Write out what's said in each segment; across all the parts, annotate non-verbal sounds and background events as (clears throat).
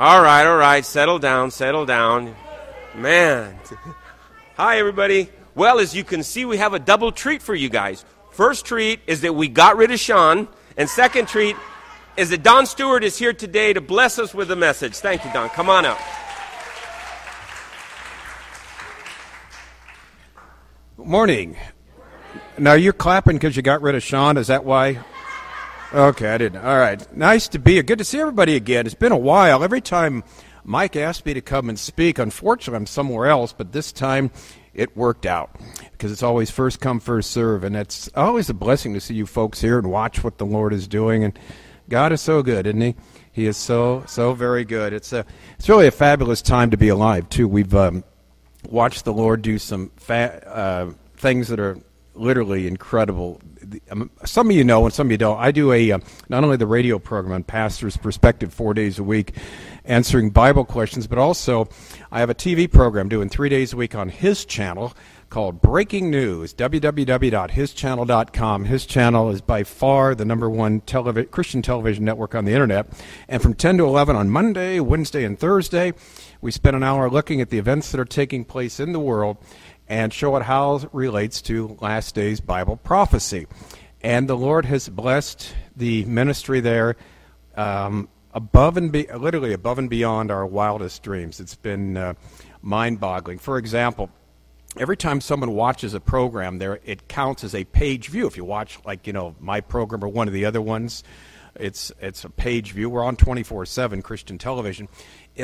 All right, all right. Settle down, settle down. Man. Hi, everybody. Well, as you can see, we have a double treat for you guys. First treat is that we got rid of Sean, and second treat is that Don Stewart is here today to bless us with a message. Thank you, Don. Come on up. Morning. Now you're clapping because you got rid of Sean. Is that why? Okay, I didn't. All right. Nice to be here. Good to see everybody again. It's been a while. Every time Mike asked me to come and speak, unfortunately, I'm somewhere else, but this time it worked out because it's always first come, first serve. And it's always a blessing to see you folks here and watch what the Lord is doing. And God is so good, isn't He? He is so, so very good. It's, a, it's really a fabulous time to be alive, too. We've um, watched the Lord do some fa- uh, things that are literally incredible. Um, some of you know, and some of you don't. I do a uh, not only the radio program on Pastor's Perspective four days a week, answering Bible questions, but also I have a TV program doing three days a week on his channel called Breaking News. www.hischannel.com. His channel is by far the number one Christian television network on the internet. And from 10 to 11 on Monday, Wednesday, and Thursday, we spend an hour looking at the events that are taking place in the world and show it how it relates to last days Bible prophecy. And the Lord has blessed the ministry there um, above and be, literally above and beyond our wildest dreams. It's been uh, mind-boggling. For example, every time someone watches a program there, it counts as a page view. If you watch, like you know, my program or one of the other ones, it's it's a page view. We're on 24/7 Christian television,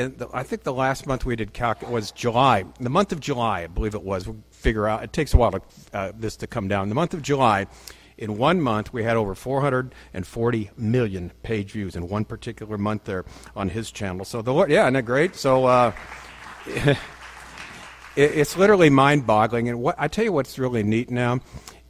the, I think the last month we did calc was July. The month of July, I believe it was. We'll figure out. It takes a while to uh, this to come down. The month of July, in one month, we had over 440 million page views in one particular month there on his channel. So the Lord, yeah, isn't that great? So. Uh, (laughs) it's literally mind-boggling, and what I tell you, what's really neat now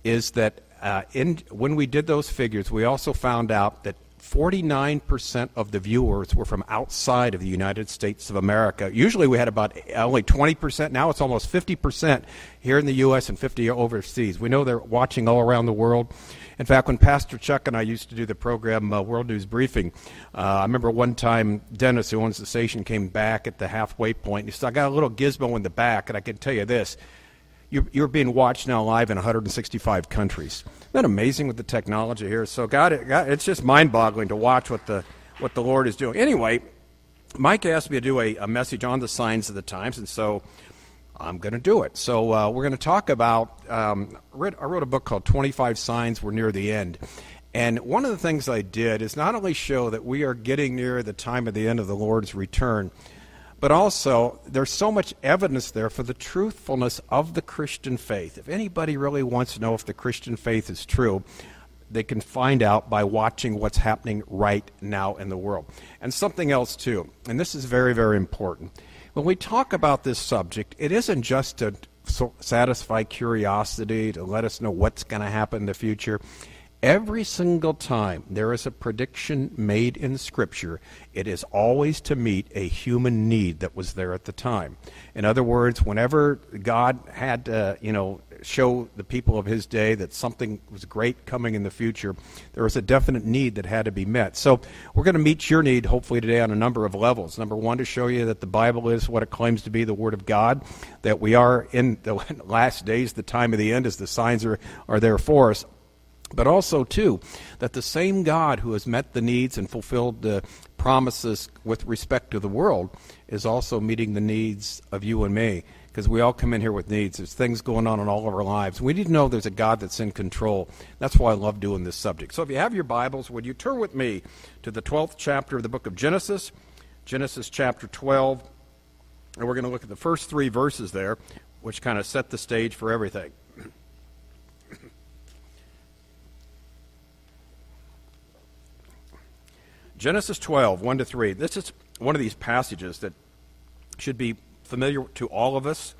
is that uh, in, when we did those figures, we also found out that 49% of the viewers were from outside of the United States of America. Usually we had about only 20%. Now it's almost 50% here in the U.S. and 50 overseas. We know they're watching all around the world. In fact, when Pastor Chuck and I used to do the program uh, World News Briefing, uh, I remember one time Dennis, who owns the station, came back at the halfway point. He said, I got a little gizmo in the back, and I can tell you this you're, you're, being watched now live in 165 countries. Isn't that amazing with the technology here? So, God, God it's just mind-boggling to watch what the what the Lord is doing. Anyway, Mike asked me to do a, a message on the signs of the times, and so I'm going to do it. So uh, we're going to talk about. Um, read, I wrote a book called 25 Signs We're Near the End. And one of the things I did is not only show that we are getting near the time of the end of the Lord's return, but also, there's so much evidence there for the truthfulness of the Christian faith. If anybody really wants to know if the Christian faith is true, they can find out by watching what's happening right now in the world. And something else, too, and this is very, very important. When we talk about this subject, it isn't just to satisfy curiosity, to let us know what's going to happen in the future. Every single time there is a prediction made in Scripture, it is always to meet a human need that was there at the time. In other words, whenever God had to, you know, show the people of his day that something was great coming in the future, there was a definite need that had to be met. So we're going to meet your need, hopefully, today on a number of levels. Number one, to show you that the Bible is what it claims to be the Word of God, that we are in the (laughs) last days, the time of the end, as the signs are, are there for us but also too that the same God who has met the needs and fulfilled the promises with respect to the world is also meeting the needs of you and me because we all come in here with needs. There's things going on in all of our lives. We need to know there's a God that's in control. That's why I love doing this subject. So if you have your Bibles, would you turn with me to the 12th chapter of the book of Genesis, Genesis chapter 12, and we're going to look at the first three verses there, which kind of set the stage for everything. Genesis 12, 1 to 3. This is one of these passages that should be familiar to all of us.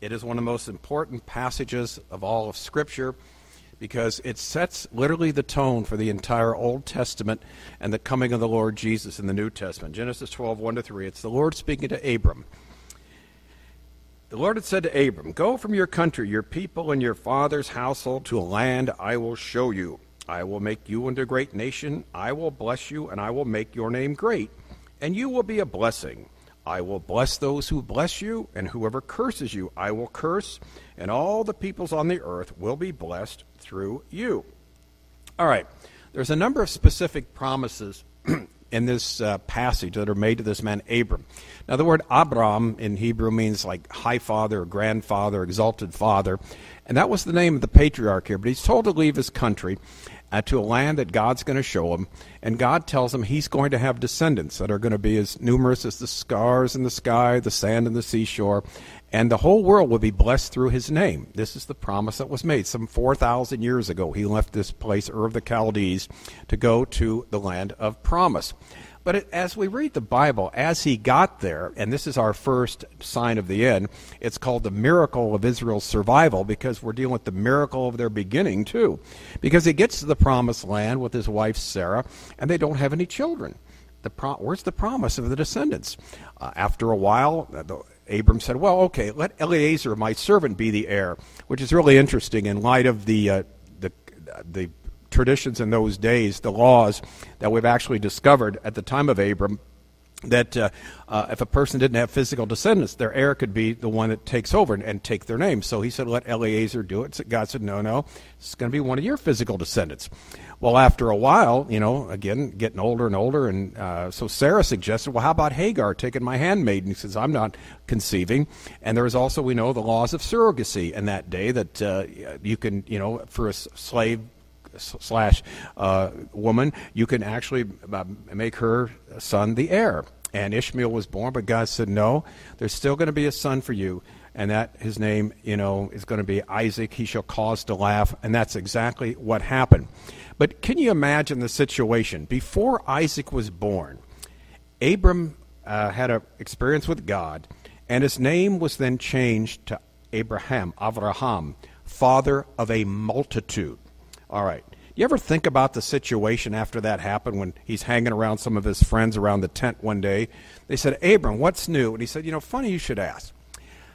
It is one of the most important passages of all of Scripture because it sets literally the tone for the entire Old Testament and the coming of the Lord Jesus in the New Testament. Genesis 12, 1 to 3. It's the Lord speaking to Abram. The Lord had said to Abram, Go from your country, your people, and your father's household to a land I will show you. I will make you into a great nation. I will bless you, and I will make your name great, and you will be a blessing. I will bless those who bless you, and whoever curses you, I will curse, and all the peoples on the earth will be blessed through you. All right, there's a number of specific promises (clears throat) in this uh, passage that are made to this man Abram. Now, the word Abram in Hebrew means like high father, grandfather, exalted father, and that was the name of the patriarch here. But he's told to leave his country uh, to a land that God's going to show him. And God tells him he's going to have descendants that are going to be as numerous as the stars in the sky, the sand in the seashore, and the whole world will be blessed through his name. This is the promise that was made some 4,000 years ago. He left this place, Ur of the Chaldees, to go to the land of promise. But it, as we read the Bible, as he got there, and this is our first sign of the end, it's called the miracle of Israel's survival because we're dealing with the miracle of their beginning, too. Because he gets to the promised land with his wife Sarah, and they don't have any children. The pro- where's the promise of the descendants? Uh, after a while, uh, the, Abram said, Well, okay, let Eliezer, my servant, be the heir, which is really interesting in light of the, uh, the, the traditions in those days, the laws that we've actually discovered at the time of Abram, that uh, uh, if a person didn't have physical descendants, their heir could be the one that takes over and, and take their name. So he said, let Eliezer do it. So God said, no, no, it's going to be one of your physical descendants. Well, after a while, you know, again, getting older and older, and uh, so Sarah suggested, well, how about Hagar taking my handmaid? And he says, I'm not conceiving. And there is also, we know, the laws of surrogacy in that day that uh, you can, you know, for a slave slash uh, woman, you can actually uh, make her son the heir. And Ishmael was born, but God said, no, there's still going to be a son for you. And that his name, you know, is going to be Isaac. He shall cause to laugh. And that's exactly what happened. But can you imagine the situation? Before Isaac was born, Abram uh, had an experience with God, and his name was then changed to Abraham, Avraham, father of a multitude. All right. You ever think about the situation after that happened when he's hanging around some of his friends around the tent one day? They said, Abram, what's new? And he said, You know, funny you should ask.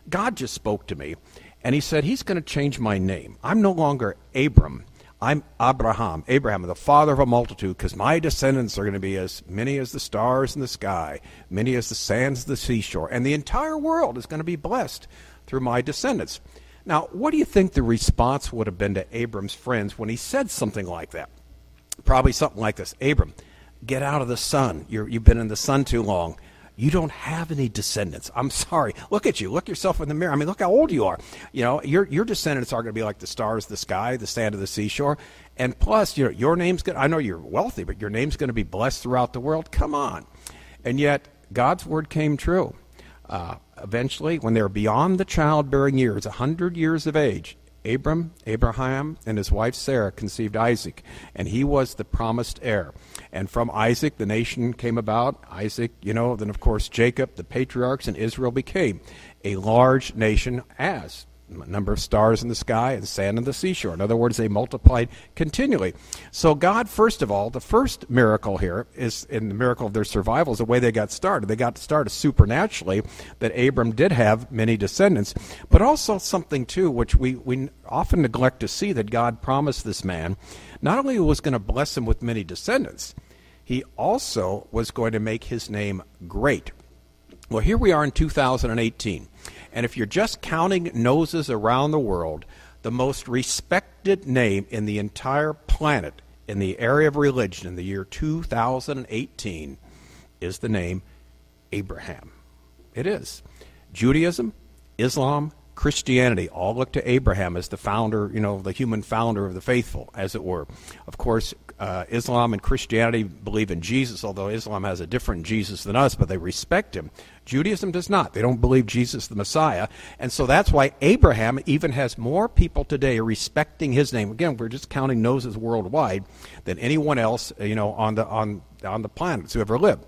God just spoke to me, and he said, He's going to change my name. I'm no longer Abram. I'm Abraham, Abraham, the father of a multitude, because my descendants are going to be as many as the stars in the sky, many as the sands of the seashore, and the entire world is going to be blessed through my descendants. Now, what do you think the response would have been to Abram's friends when he said something like that? Probably something like this Abram, get out of the sun. you have been in the sun too long. You don't have any descendants. I'm sorry. Look at you. Look yourself in the mirror. I mean, look how old you are. You know, your your descendants are going to be like the stars, of the sky, the sand of the seashore. And plus, you know, your name's going. to, I know you're wealthy, but your name's going to be blessed throughout the world. Come on. And yet, God's word came true. Uh, eventually, when they were beyond the childbearing years, a hundred years of age, Abram, Abraham, and his wife Sarah conceived Isaac, and he was the promised heir. And from Isaac, the nation came about. Isaac, you know, then of course Jacob, the patriarchs, and Israel became a large nation as number of stars in the sky and sand on the seashore. In other words, they multiplied continually. So God, first of all, the first miracle here is in the miracle of their survival is the way they got started. They got started supernaturally that Abram did have many descendants, but also something too which we, we often neglect to see that God promised this man not only was going to bless him with many descendants, he also was going to make his name great. Well, here we are in 2018. And if you're just counting noses around the world, the most respected name in the entire planet in the area of religion in the year 2018 is the name Abraham. It is. Judaism, Islam, Christianity all look to Abraham as the founder, you know, the human founder of the faithful, as it were. Of course, uh, Islam and Christianity believe in Jesus, although Islam has a different Jesus than us, but they respect him. Judaism does not. They don't believe Jesus the Messiah. And so that's why Abraham even has more people today respecting his name. Again, we're just counting noses worldwide than anyone else, you know, on the on on the planet who ever lived.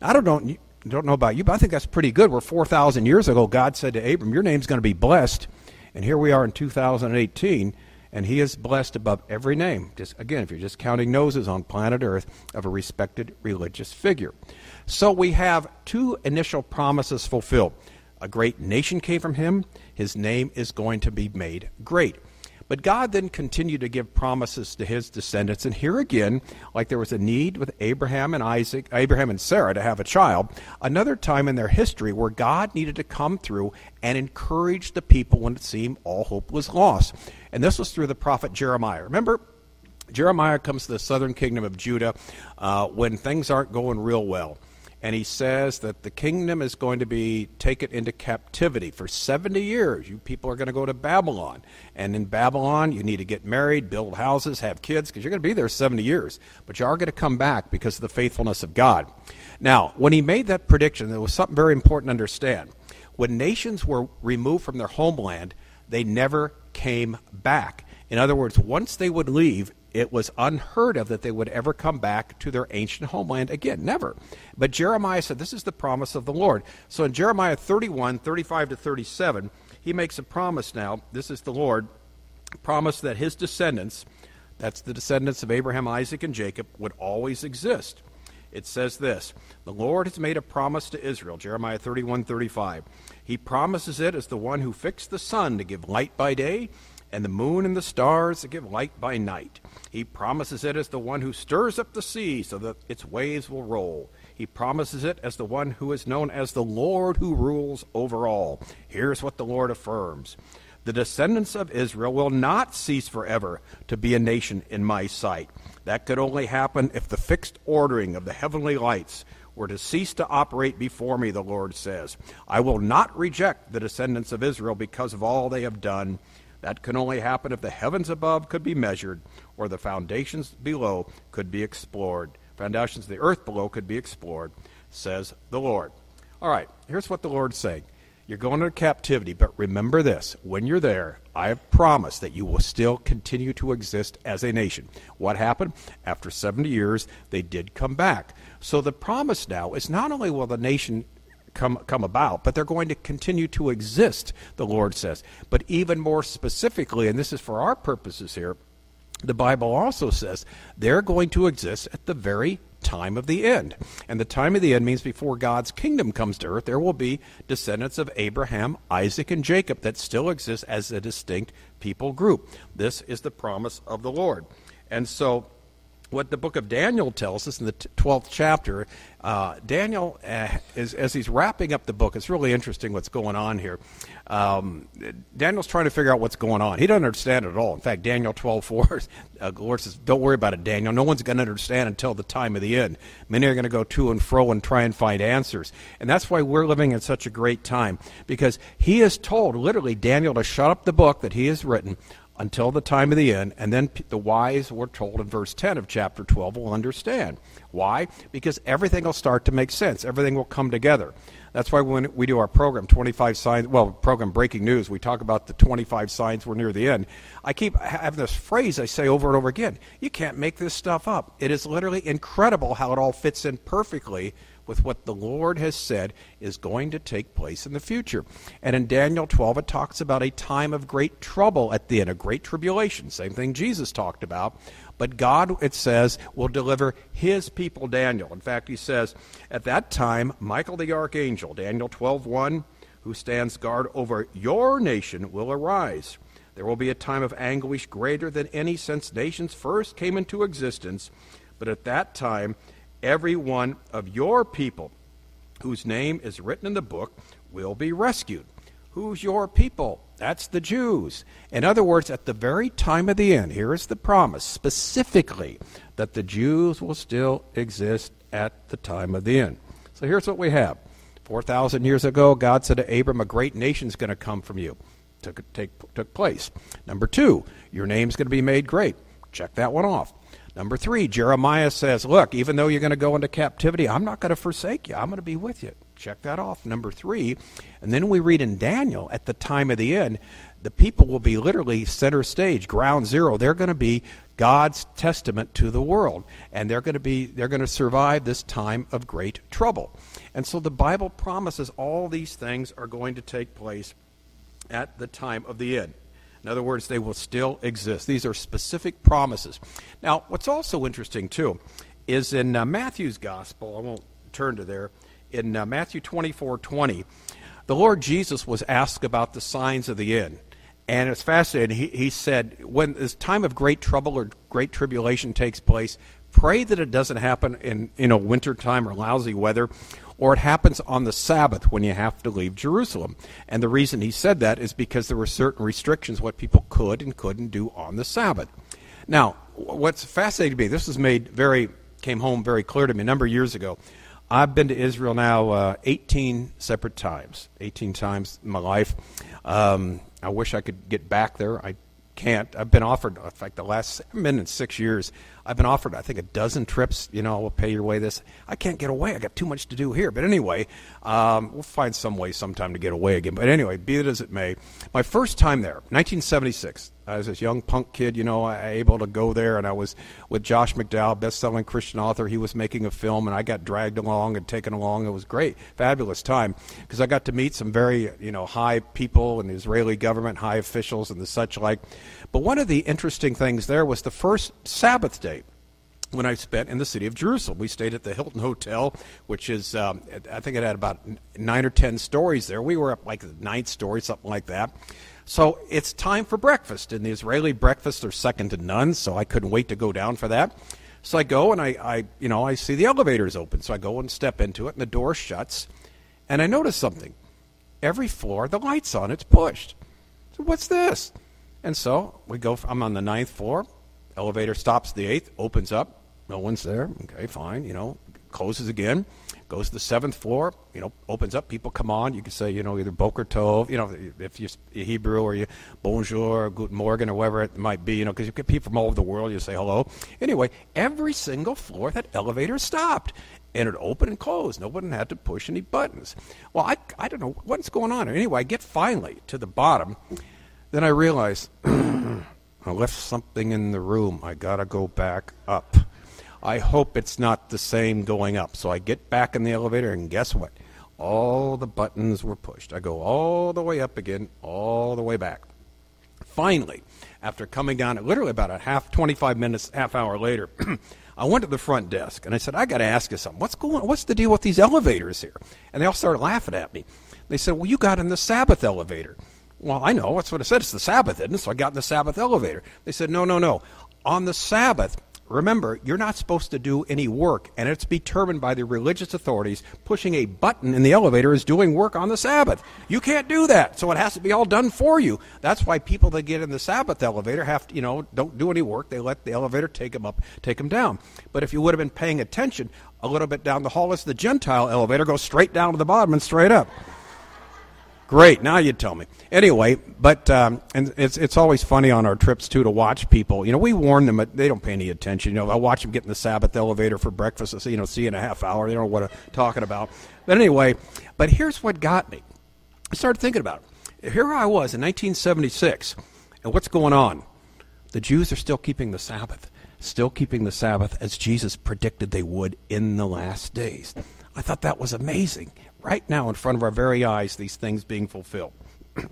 I don't know don't know about you, but I think that's pretty good. Where 4,000 years ago, God said to Abram, Your name's going to be blessed. And here we are in 2018 and he is blessed above every name. Just again, if you're just counting noses on planet Earth of a respected religious figure. So we have two initial promises fulfilled. A great nation came from him. His name is going to be made great. But God then continued to give promises to his descendants. And here again, like there was a need with Abraham and Isaac, Abraham and Sarah to have a child, another time in their history where God needed to come through and encourage the people when it seemed all hope was lost. And this was through the prophet Jeremiah. Remember, Jeremiah comes to the southern kingdom of Judah uh, when things aren't going real well and he says that the kingdom is going to be taken into captivity for 70 years. You people are going to go to Babylon. And in Babylon, you need to get married, build houses, have kids, because you're going to be there 70 years. But you are going to come back because of the faithfulness of God. Now, when he made that prediction, there was something very important to understand. When nations were removed from their homeland, they never came back. In other words, once they would leave, it was unheard of that they would ever come back to their ancient homeland again. Never. But Jeremiah said, This is the promise of the Lord. So in Jeremiah 31, 35 to 37, he makes a promise now. This is the Lord, promise that his descendants, that's the descendants of Abraham, Isaac, and Jacob, would always exist. It says this The Lord has made a promise to Israel, Jeremiah 31, 35. He promises it as the one who fixed the sun to give light by day and the moon and the stars to give light by night. He promises it as the one who stirs up the sea so that its waves will roll. He promises it as the one who is known as the Lord who rules over all. Here's what the Lord affirms The descendants of Israel will not cease forever to be a nation in my sight. That could only happen if the fixed ordering of the heavenly lights were to cease to operate before me, the Lord says. I will not reject the descendants of Israel because of all they have done that can only happen if the heavens above could be measured or the foundations below could be explored. Foundations of the earth below could be explored, says the Lord. All right, here's what the Lord's saying. You're going into captivity, but remember this when you're there, I have promised that you will still continue to exist as a nation. What happened? After 70 years, they did come back. So the promise now is not only will the nation come, come about, but they're going to continue to exist, the Lord says. But even more specifically, and this is for our purposes here, the Bible also says they're going to exist at the very time of the end. And the time of the end means before God's kingdom comes to earth, there will be descendants of Abraham, Isaac, and Jacob that still exist as a distinct people group. This is the promise of the Lord. And so what the book of Daniel tells us in the 12th chapter, uh, Daniel, uh, is, as he's wrapping up the book, it's really interesting what's going on here. Um, Daniel's trying to figure out what's going on. He doesn't understand it at all. In fact, Daniel 12 4, (laughs) uh, Lord says, Don't worry about it, Daniel. No one's going to understand until the time of the end. Many are going to go to and fro and try and find answers. And that's why we're living in such a great time, because he is told, literally, Daniel to shut up the book that he has written until the time of the end, and then the wise, we're told in verse 10 of chapter 12, will understand. Why? Because everything will start to make sense. Everything will come together. That's why when we do our program, 25 signs, well, program Breaking News, we talk about the 25 signs we're near the end. I keep having this phrase I say over and over again. You can't make this stuff up. It is literally incredible how it all fits in perfectly with what the Lord has said is going to take place in the future. And in Daniel 12, it talks about a time of great trouble at the end, a great tribulation. Same thing Jesus talked about. But God, it says, will deliver his people Daniel. In fact, he says, at that time, Michael the archangel, Daniel 12, 1, who stands guard over your nation, will arise. There will be a time of anguish greater than any since nations first came into existence. But at that time, every one of your people whose name is written in the book will be rescued. Who's your people? That's the Jews. In other words, at the very time of the end, here is the promise specifically that the Jews will still exist at the time of the end. So here's what we have 4,000 years ago, God said to Abram, A great nation is going to come from you. Took, take, took place. Number two, your name's going to be made great. Check that one off. Number three, Jeremiah says, Look, even though you're going to go into captivity, I'm not going to forsake you. I'm going to be with you. Check that off. Number three. And then we read in Daniel, at the time of the end, the people will be literally center stage, ground zero. They're going to be God's testament to the world. And they're going to be they're going to survive this time of great trouble. And so the Bible promises all these things are going to take place at the time of the end. In other words, they will still exist. These are specific promises. Now, what's also interesting, too, is in uh, Matthew's gospel, I won't turn to there, in uh, Matthew 24 20, the Lord Jesus was asked about the signs of the end. And it's fascinating. He, he said, when this time of great trouble or great tribulation takes place, pray that it doesn't happen in you know wintertime or lousy weather or it happens on the Sabbath when you have to leave Jerusalem. And the reason he said that is because there were certain restrictions what people could and couldn't do on the Sabbath. Now, what's fascinating to me, this was made very came home very clear to me a number of years ago. I've been to Israel now uh, 18 separate times, 18 times in my life. Um, I wish I could get back there. I can't. I've been offered, in fact, the last in six years. I've been offered, I think, a dozen trips. You know, we'll pay your way. This I can't get away. I got too much to do here. But anyway, um, we'll find some way sometime to get away again. But anyway, be it as it may, my first time there, 1976. I was this young punk kid, you know, able to go there, and I was with Josh McDowell, best-selling Christian author. He was making a film, and I got dragged along and taken along. It was great, fabulous time because I got to meet some very, you know, high people in the Israeli government, high officials, and the such like. But one of the interesting things there was the first Sabbath day when I spent in the city of Jerusalem. We stayed at the Hilton Hotel, which is, um, I think it had about nine or ten stories there. We were up like the ninth story, something like that. So it's time for breakfast, and the Israeli breakfasts are second to none. So I couldn't wait to go down for that. So I go and I, I, you know, I see the elevators open. So I go and step into it, and the door shuts, and I notice something. Every floor, the lights on, it's pushed. So what's this? And so we go. I'm on the ninth floor. Elevator stops the eighth, opens up. No one's there. Okay, fine. You know, closes again. Goes to the seventh floor. You know, opens up. People come on. You can say, you know, either Boker Tov. You know, if you're Hebrew or you Bonjour, or Guten Morgen, or whatever it might be. You know, because you get people from all over the world. You say hello. Anyway, every single floor that elevator stopped and it opened and closed. No one had to push any buttons. Well, I, I don't know what's going on. Anyway, I get finally to the bottom. Then I realize (clears throat) I left something in the room. I got to go back up. I hope it's not the same going up. So I get back in the elevator, and guess what? All the buttons were pushed. I go all the way up again, all the way back. Finally, after coming down, literally about a half, 25 minutes, half hour later, (clears throat) I went to the front desk and I said, I got to ask you something. What's going? What's the deal with these elevators here? And they all started laughing at me. They said, Well, you got in the Sabbath elevator. Well, I know. That's what I said. It's the Sabbath, isn't it? So I got in the Sabbath elevator. They said, no, no, no. On the Sabbath, remember, you're not supposed to do any work, and it's determined by the religious authorities. Pushing a button in the elevator is doing work on the Sabbath. You can't do that, so it has to be all done for you. That's why people that get in the Sabbath elevator have to, you know, don't do any work. They let the elevator take them up, take them down. But if you would have been paying attention, a little bit down the hall is the Gentile elevator, goes straight down to the bottom and straight up. Great. Now you tell me. Anyway, but um, and it's it's always funny on our trips too to watch people. You know, we warn them, but they don't pay any attention. You know, I watch them get in the Sabbath elevator for breakfast. You know, see in a half hour. They don't know what I'm talking about. But anyway, but here's what got me. I started thinking about it. Here I was in 1976, and what's going on? The Jews are still keeping the Sabbath, still keeping the Sabbath as Jesus predicted they would in the last days. I thought that was amazing right now in front of our very eyes these things being fulfilled. (clears throat)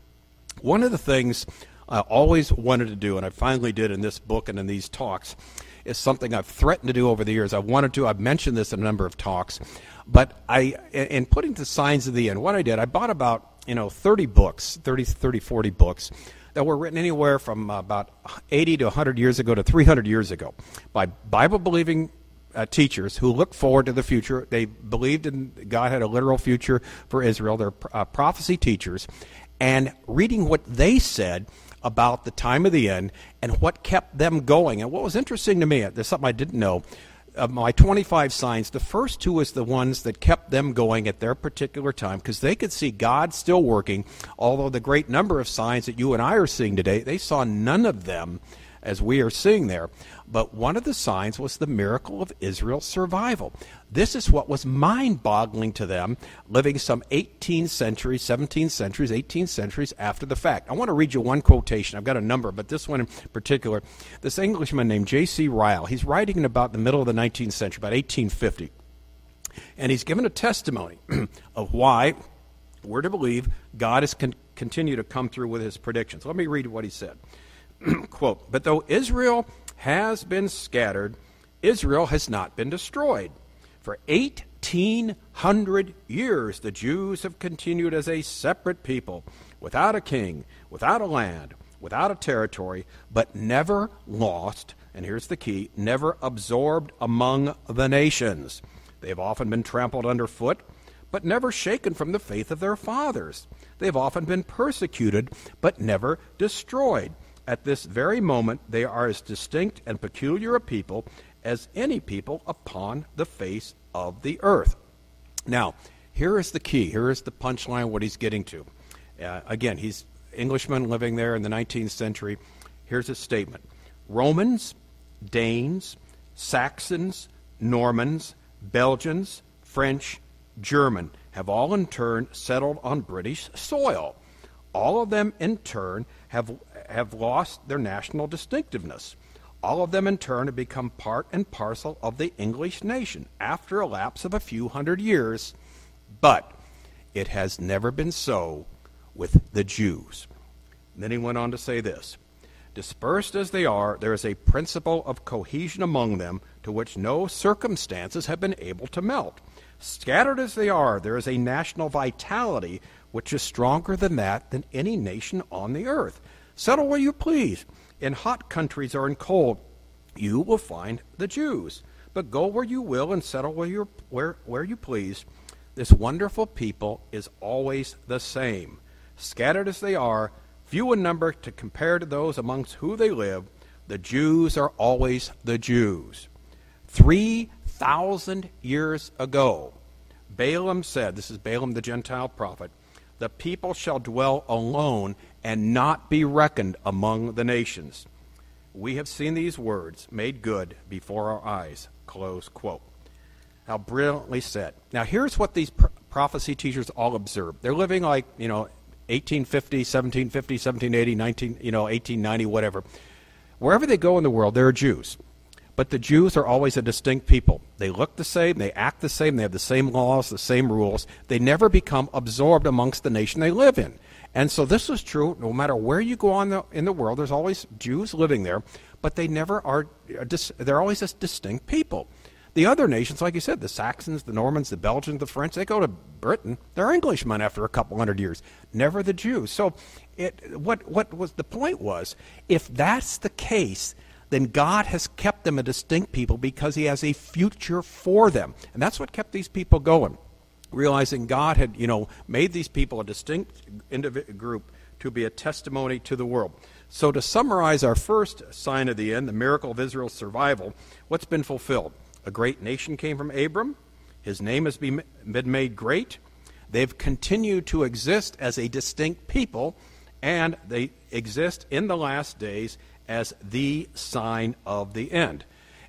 One of the things I always wanted to do, and I finally did in this book and in these talks, is something I've threatened to do over the years. I've wanted to. I've mentioned this in a number of talks, but I, in putting the signs of the end, what I did, I bought about you know 30 books, 30, 30 40 books that were written anywhere from about 80 to 100 years ago to 300 years ago by Bible believing uh, teachers who looked forward to the future. They believed in God had a literal future for Israel. They're uh, prophecy teachers. And reading what they said about the time of the end and what kept them going. And what was interesting to me, there's something I didn't know. Of my 25 signs, the first two was the ones that kept them going at their particular time because they could see God still working. Although the great number of signs that you and I are seeing today, they saw none of them as we are seeing there. But one of the signs was the miracle of Israel's survival. This is what was mind boggling to them, living some 18 centuries, 17 centuries, 18 centuries after the fact. I want to read you one quotation. I've got a number, but this one in particular. This Englishman named J.C. Ryle, he's writing in about the middle of the 19th century, about 1850. And he's given a testimony (clears throat) of why we're to believe God has con- continued to come through with his predictions. Let me read what he said. (clears throat) Quote, but though Israel has been scattered, Israel has not been destroyed. For 1800 years, the Jews have continued as a separate people, without a king, without a land. without a territory, but never lost, and here's the key never absorbed among the nations. They have often been trampled underfoot, but never shaken from the faith of their fathers. They have often been persecuted, but never destroyed. At this very moment, they are as distinct and peculiar a people as any people upon the face of the earth. Now, here is the key. Here is the punchline, what he's getting to. Uh, again, he's Englishman living there in the 19th century. Here's his statement Romans, Danes, Saxons, Normans, Belgians, French, German have all in turn settled on British soil. All of them in turn have, have lost their national distinctiveness. All of them in turn have become part and parcel of the English nation after a lapse of a few hundred years. But it has never been so with the Jews. Then he went on to say this Dispersed as they are, there is a principle of cohesion among them to which no circumstances have been able to melt. Scattered as they are, there is a national vitality which is stronger than that than any nation on the earth. Settle where you please, in hot countries or in cold, you will find the Jews. But go where you will and settle where, you where, where you please. This wonderful people is always the same. Scattered as they are, few in number to compare to those amongst whom they live, the Jews are always the Jews. 3,000 years ago, Balaam said, this is Balaam the Gentile prophet, the people shall dwell alone and not be reckoned among the nations. We have seen these words made good before our eyes. Close quote. How brilliantly said. Now, here's what these prophecy teachers all observe. They're living like, you know, 1850, 1750, 1780, 19, you know, 1890, whatever. Wherever they go in the world, there are Jews. But the Jews are always a distinct people. They look the same, they act the same, they have the same laws, the same rules. They never become absorbed amongst the nation they live in. And so this is true no matter where you go on the, in the world, there's always Jews living there, but they never are, they're always a distinct people. The other nations, like you said, the Saxons, the Normans, the Belgians, the French, they go to Britain. They're Englishmen after a couple hundred years. Never the Jews. So, it, what what was the point was, if that's the case, then God has kept them a distinct people because He has a future for them, and that's what kept these people going. Realizing God had, you know, made these people a distinct group to be a testimony to the world. So, to summarize our first sign of the end, the miracle of Israel's survival, what's been fulfilled? A great nation came from Abram. His name has been made great. They've continued to exist as a distinct people, and they exist in the last days as the sign of the end.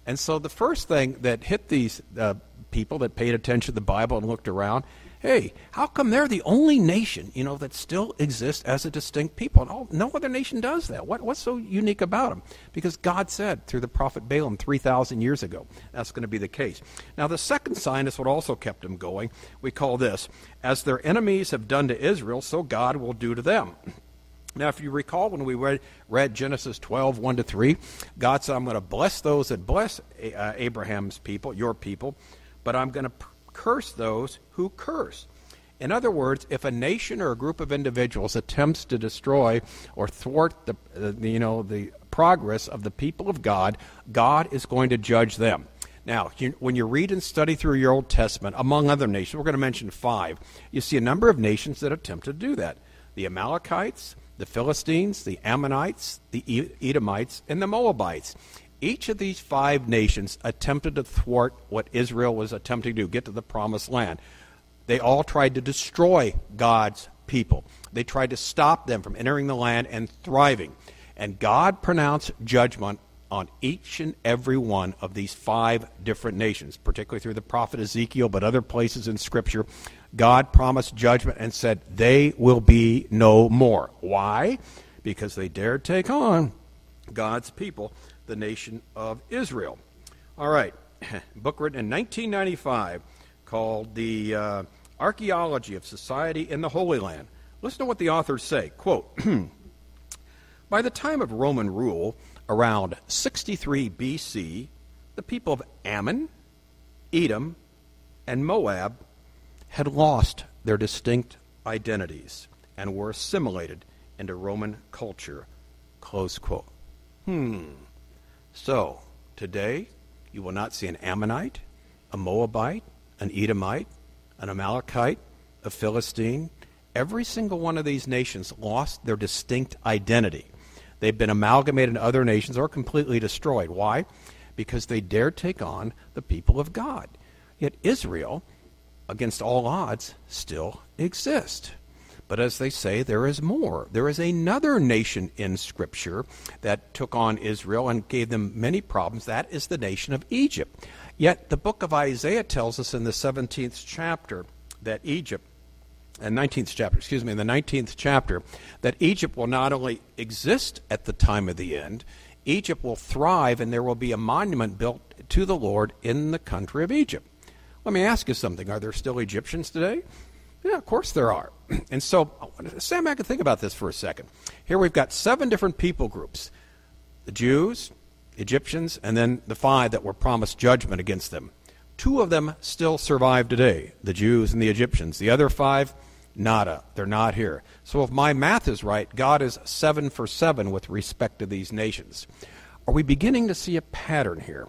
And so the first thing that hit these uh, people that paid attention to the Bible and looked around hey, how come they're the only nation, you know, that still exists as a distinct people? And all, no other nation does that. What, what's so unique about them? Because God said through the prophet Balaam 3,000 years ago that's going to be the case. Now, the second sign is what also kept them going. We call this, as their enemies have done to Israel, so God will do to them. Now, if you recall when we read, read, Genesis 12, 1 to 3, God said, I'm going to bless those that bless uh, Abraham's people, your people, but I'm going to curse those who curse. In other words, if a nation or a group of individuals attempts to destroy or thwart the, uh, you know, the progress of the people of God, God is going to judge them. Now, you, when you read and study through your Old Testament, among other nations, we're going to mention five, you see a number of nations that attempt to do that the Amalekites, the Philistines, the Ammonites, the Edomites, and the Moabites. Each of these five nations attempted to thwart what Israel was attempting to do, get to the promised land. They all tried to destroy God's people. They tried to stop them from entering the land and thriving. And God pronounced judgment on each and every one of these five different nations, particularly through the prophet Ezekiel, but other places in Scripture. God promised judgment and said, They will be no more. Why? Because they dared take on God's people the nation of Israel. All right, (laughs) book written in 1995 called The uh, Archaeology of Society in the Holy Land. Listen to what the authors say. Quote (clears throat) By the time of Roman rule, around 63 BC, the people of Ammon, Edom, and Moab had lost their distinct identities and were assimilated into Roman culture Close quote. Hmm. So, today, you will not see an Ammonite, a Moabite, an Edomite, an Amalekite, a Philistine. Every single one of these nations lost their distinct identity. They've been amalgamated in other nations or completely destroyed. Why? Because they dared take on the people of God. Yet Israel, against all odds, still exists. But as they say, there is more. There is another nation in Scripture that took on Israel and gave them many problems. That is the nation of Egypt. Yet the book of Isaiah tells us in the 17th chapter that Egypt, uh, and 19th chapter, excuse me, in the 19th chapter, that Egypt will not only exist at the time of the end, Egypt will thrive and there will be a monument built to the Lord in the country of Egypt. Let me ask you something. Are there still Egyptians today? Yeah, of course there are. (clears throat) And so, Sam, I can think about this for a second. Here we've got seven different people groups the Jews, Egyptians, and then the five that were promised judgment against them. Two of them still survive today the Jews and the Egyptians. The other five, nada. They're not here. So, if my math is right, God is seven for seven with respect to these nations. Are we beginning to see a pattern here?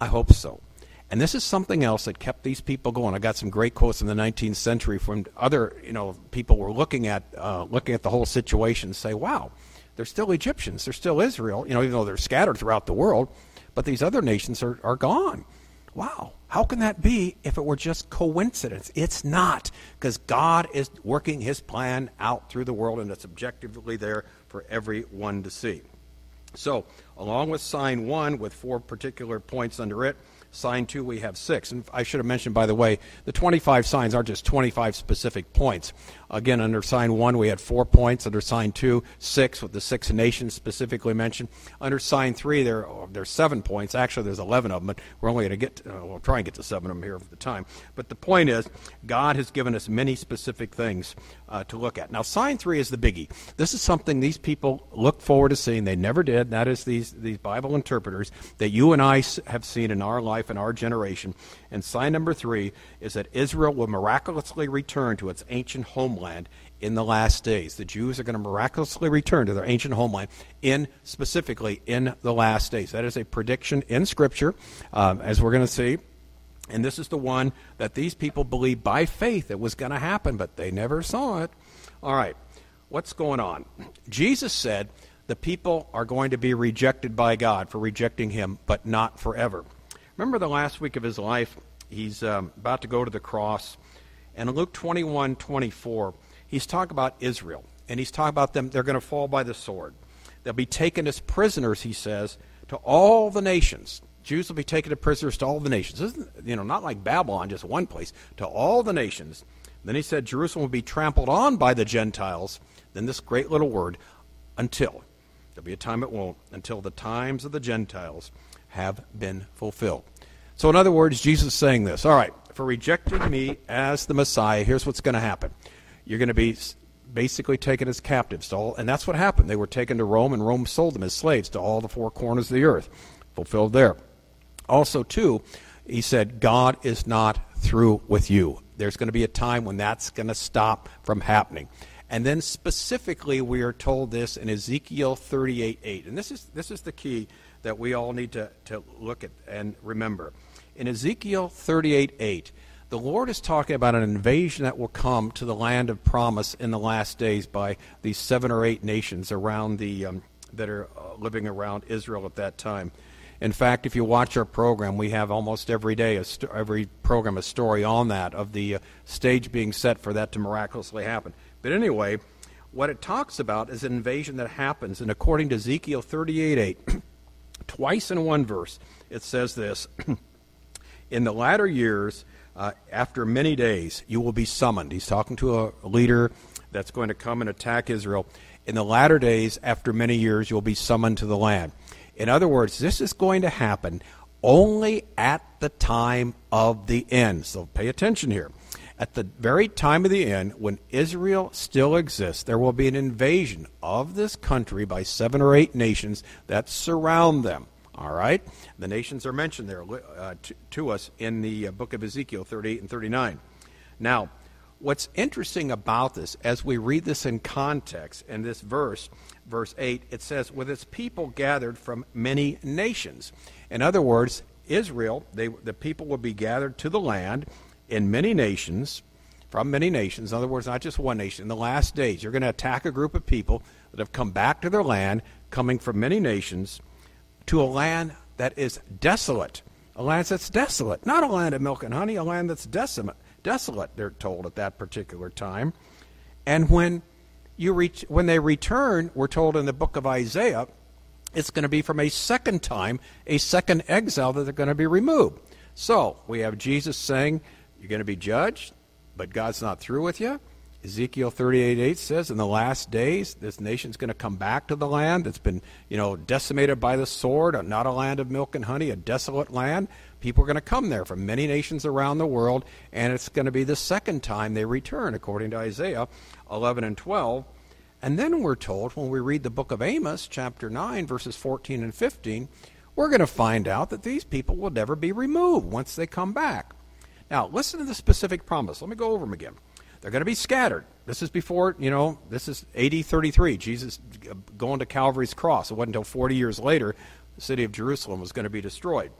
I hope so. And this is something else that kept these people going. I got some great quotes in the 19th century from other, you know, people were looking at uh, looking at the whole situation and say, "Wow, they're still Egyptians, they're still Israel, you know, even though they're scattered throughout the world, but these other nations are, are gone." Wow, how can that be if it were just coincidence? It's not, because God is working His plan out through the world, and it's objectively there for everyone to see. So, along with sign one, with four particular points under it Sign 2, we have six. And I should have mentioned, by the way, the 25 signs aren't just 25 specific points. Again, under sign 1, we had four points. Under sign 2, six, with the six nations specifically mentioned. Under sign 3, there, there's seven points. Actually, there's 11 of them, but we're only going to get, uh, we'll try and get to seven of them here for the time. But the point is, God has given us many specific things uh, to look at. Now, sign 3 is the biggie. This is something these people look forward to seeing. They never did. That is these, these Bible interpreters that you and I have seen in our life in our generation. And sign number three is that Israel will miraculously return to its ancient homeland in the last days. The Jews are going to miraculously return to their ancient homeland in specifically in the last days. That is a prediction in Scripture, um, as we're going to see. And this is the one that these people believed by faith it was going to happen, but they never saw it. All right, what's going on? Jesus said the people are going to be rejected by God for rejecting him, but not forever. Remember the last week of his life? He's um, about to go to the cross. And in Luke 21 24, he's talking about Israel. And he's talking about them, they're going to fall by the sword. They'll be taken as prisoners, he says, to all the nations. Jews will be taken as prisoners to all the nations. Isn't, you know, not like Babylon, just one place, to all the nations. Then he said Jerusalem will be trampled on by the Gentiles. Then this great little word, until. There'll be a time it won't, until the times of the Gentiles have been fulfilled. So, in other words, Jesus is saying this All right, for rejecting me as the Messiah, here's what's going to happen. You're going to be basically taken as captives all, and that's what happened. They were taken to Rome, and Rome sold them as slaves to all the four corners of the earth. Fulfilled there. Also, too, he said, God is not through with you. There's going to be a time when that's going to stop from happening. And then specifically, we are told this in Ezekiel 38 8. And this is, this is the key that we all need to, to look at and remember. In Ezekiel 38 8, the Lord is talking about an invasion that will come to the land of promise in the last days by these seven or eight nations around the um, that are uh, living around Israel at that time. In fact, if you watch our program, we have almost every day, st- every program, a story on that of the uh, stage being set for that to miraculously happen. But anyway, what it talks about is an invasion that happens, and according to Ezekiel 38 8, twice in one verse, it says this (clears throat) In the latter years, uh, after many days, you will be summoned. He's talking to a leader that's going to come and attack Israel. In the latter days, after many years, you'll be summoned to the land. In other words, this is going to happen only at the time of the end. So pay attention here. At the very time of the end, when Israel still exists, there will be an invasion of this country by seven or eight nations that surround them. All right? The nations are mentioned there uh, to, to, us in the uh, book of Ezekiel 38 and 39. Now, What's interesting about this, as we read this in context, in this verse, verse 8, it says, with its people gathered from many nations. In other words, Israel, they, the people will be gathered to the land in many nations, from many nations. In other words, not just one nation. In the last days, you're going to attack a group of people that have come back to their land, coming from many nations, to a land that is desolate. A land that's desolate. Not a land of milk and honey, a land that's desolate desolate, they're told at that particular time. And when you reach, when they return, we're told in the book of Isaiah, it's going to be from a second time, a second exile that they're going to be removed. So we have Jesus saying, You're going to be judged, but God's not through with you. Ezekiel 38 8 says, In the last days, this nation's going to come back to the land that's been, you know, decimated by the sword, uh, not a land of milk and honey, a desolate land. People are going to come there from many nations around the world, and it's going to be the second time they return, according to Isaiah 11 and 12. And then we're told, when we read the book of Amos, chapter 9, verses 14 and 15, we're going to find out that these people will never be removed once they come back. Now, listen to the specific promise. Let me go over them again. They're going to be scattered. This is before, you know, this is AD 33, Jesus going to Calvary's cross. It wasn't until 40 years later the city of Jerusalem was going to be destroyed.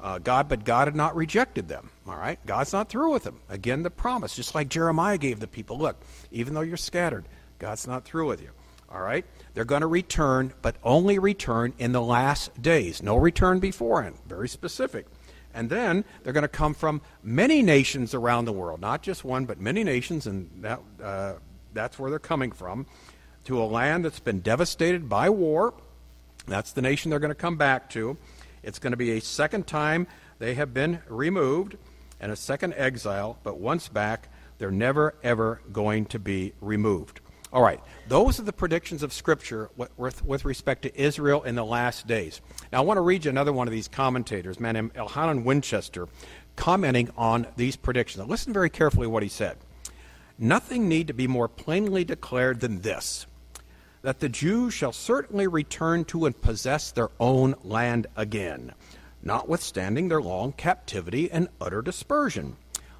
Uh, God, but God had not rejected them. All right, God's not through with them. Again, the promise, just like Jeremiah gave the people. Look, even though you're scattered, God's not through with you. All right, they're going to return, but only return in the last days. No return beforehand. Very specific. And then they're going to come from many nations around the world, not just one, but many nations, and that, uh, that's where they're coming from, to a land that's been devastated by war. That's the nation they're going to come back to. It's going to be a second time they have been removed and a second exile, but once back, they're never, ever going to be removed. All right, those are the predictions of Scripture with, with respect to Israel in the last days. Now, I want to read you another one of these commentators, man, named Elhanan Winchester, commenting on these predictions. Now, listen very carefully what he said. Nothing need to be more plainly declared than this that the Jews shall certainly return to and possess their own land again, notwithstanding their long captivity and utter dispersion.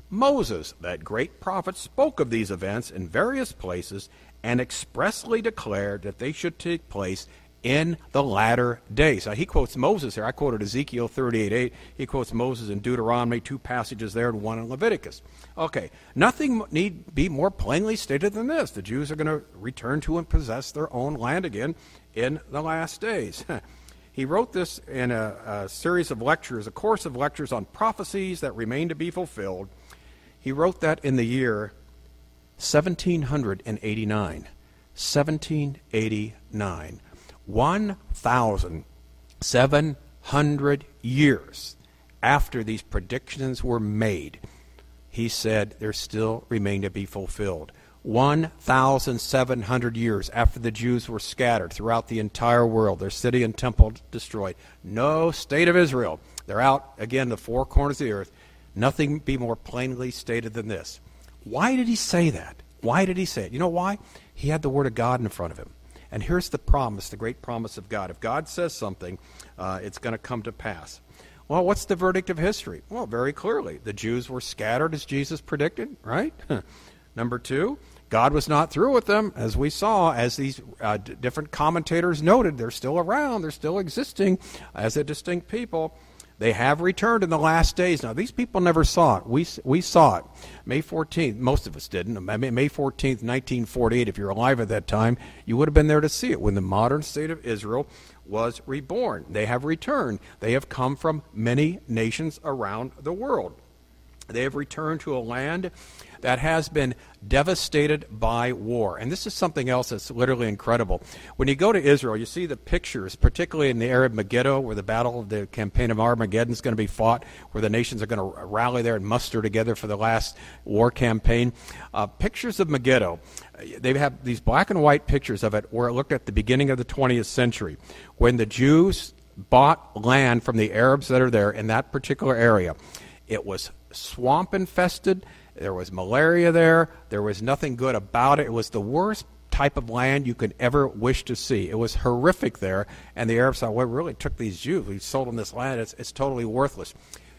Moses, that great prophet, spoke of these events in various places and expressly declared that they should take place in the latter days. Now, he quotes Moses here. I quoted Ezekiel 38 8. He quotes Moses in Deuteronomy, two passages there, and one in Leviticus. Okay, nothing need be more plainly stated than this. The Jews are going to return to and possess their own land again in the last days. (laughs) he wrote this in a, a series of lectures, a course of lectures on prophecies that remain to be fulfilled. He wrote that in the year 1789. 1789. 1,700 years after these predictions were made, he said there still remain to be fulfilled. 1,700 years after the Jews were scattered throughout the entire world, their city and temple destroyed. No state of Israel. They're out, again, the four corners of the earth. Nothing be more plainly stated than this. Why did he say that? Why did he say it? You know why? He had the Word of God in front of him. And here's the promise, the great promise of God. If God says something, uh, it's going to come to pass. Well, what's the verdict of history? Well, very clearly, the Jews were scattered as Jesus predicted, right? (laughs) Number two, God was not through with them, as we saw, as these uh, d- different commentators noted. They're still around, they're still existing as a distinct people. They have returned in the last days. Now, these people never saw it. We, we saw it. May 14th, most of us didn't. May 14th, 1948, if you're alive at that time, you would have been there to see it when the modern state of Israel was reborn. They have returned. They have come from many nations around the world. They have returned to a land that has been devastated by war. And this is something else that's literally incredible. When you go to Israel, you see the pictures, particularly in the Arab Megiddo, where the battle of the campaign of Armageddon is going to be fought, where the nations are going to rally there and muster together for the last war campaign. Uh, pictures of Megiddo. They have these black and white pictures of it where it looked at the beginning of the 20th century when the Jews bought land from the Arabs that are there in that particular area. It was swamp infested. There was malaria there. There was nothing good about it. It was the worst type of land you could ever wish to see. It was horrific there. And the Arabs thought, well, we really took these Jews. We sold them this land. It's, it's totally worthless.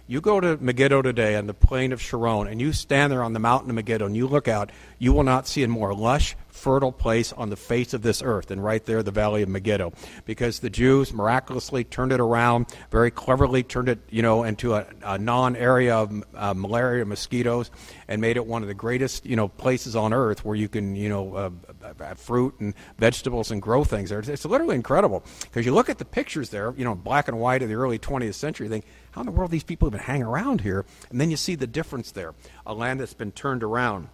You go to Megiddo today on the plain of Sharon, and you stand there on the mountain of Megiddo, and you look out, you will not see a more lush, fertile place on the face of this earth than right there, the valley of Megiddo, because the Jews miraculously turned it around, very cleverly turned it, you know, into a, a non-area of uh, malaria mosquitoes, and made it one of the greatest, you know, places on earth where you can, you know, uh, fruit and vegetables and grow things there. It's, it's literally incredible because you look at the pictures there, you know, black and white of the early 20th century. You think how in the world these people even hang around here? And then you see the difference there a land that's been turned around.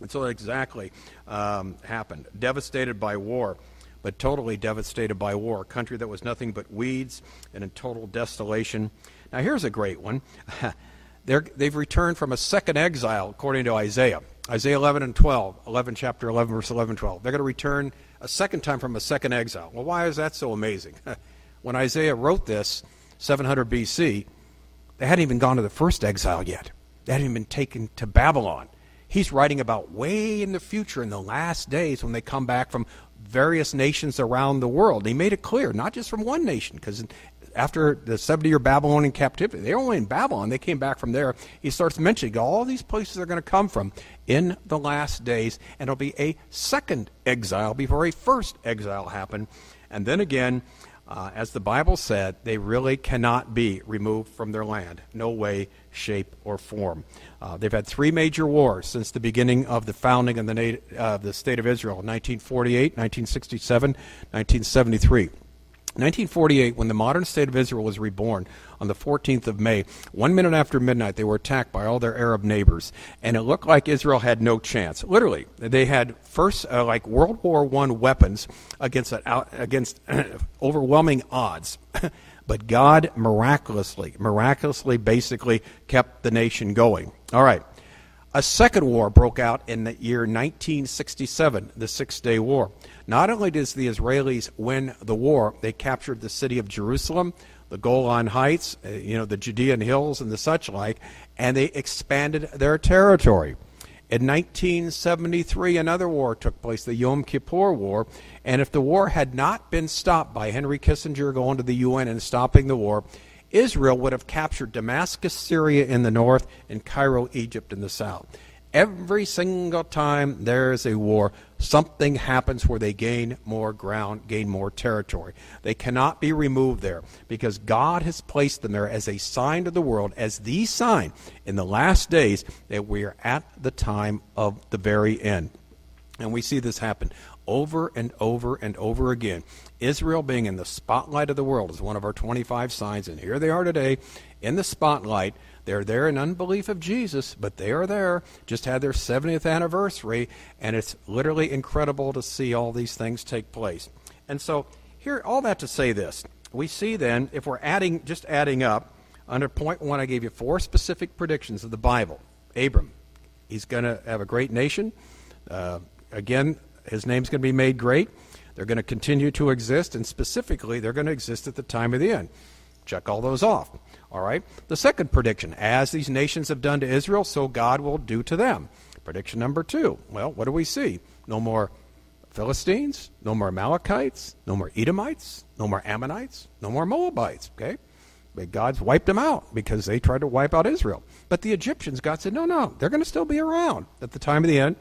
And so that exactly um, happened. Devastated by war, but totally devastated by war. A country that was nothing but weeds and in total desolation. Now, here's a great one. (laughs) they've returned from a second exile, according to Isaiah. Isaiah 11 and 12, 11 chapter 11, verse 11, 12. They're going to return a second time from a second exile. Well, why is that so amazing? (laughs) when Isaiah wrote this, 700 BC, they hadn't even gone to the first exile yet. They hadn't even been taken to Babylon. He's writing about way in the future, in the last days, when they come back from various nations around the world. He made it clear, not just from one nation, because after the 70 year Babylonian captivity, they were only in Babylon. They came back from there. He starts mentioning all these places they're going to come from in the last days, and it'll be a second exile before a first exile happened. And then again, uh, as the Bible said, they really cannot be removed from their land. No way, shape, or form. Uh, they've had three major wars since the beginning of the founding of the, uh, the state of Israel 1948, 1967, 1973. 1948, when the modern state of Israel was reborn on the 14th of May, one minute after midnight, they were attacked by all their Arab neighbors, and it looked like Israel had no chance. Literally, they had first uh, like World War One weapons against against (clears throat) overwhelming odds. (clears throat) but God miraculously, miraculously, basically kept the nation going. All right. A second war broke out in the year 1967, the Six Day War. Not only did the Israelis win the war, they captured the city of Jerusalem, the Golan Heights, uh, you know, the Judean hills, and the such like, and they expanded their territory. In 1973, another war took place, the Yom Kippur War, and if the war had not been stopped by Henry Kissinger going to the UN and stopping the war, Israel would have captured Damascus, Syria in the north, and Cairo, Egypt in the south. Every single time there's a war, something happens where they gain more ground, gain more territory. They cannot be removed there because God has placed them there as a sign to the world, as the sign in the last days that we are at the time of the very end. And we see this happen over and over and over again. Israel being in the spotlight of the world is one of our 25 signs, and here they are today in the spotlight they're there in unbelief of Jesus, but they are there. Just had their 70th anniversary, and it's literally incredible to see all these things take place. And so, here, all that to say this. We see then, if we're adding, just adding up, under point one, I gave you four specific predictions of the Bible. Abram, he's going to have a great nation. Uh, again, his name's going to be made great. They're going to continue to exist, and specifically, they're going to exist at the time of the end. Check all those off. All right. The second prediction as these nations have done to Israel, so God will do to them. Prediction number two. Well, what do we see? No more Philistines, no more Amalekites, no more Edomites, no more Ammonites, no more Moabites. Okay? But God's wiped them out because they tried to wipe out Israel. But the Egyptians, God said, no, no, they're going to still be around. At the time of the end,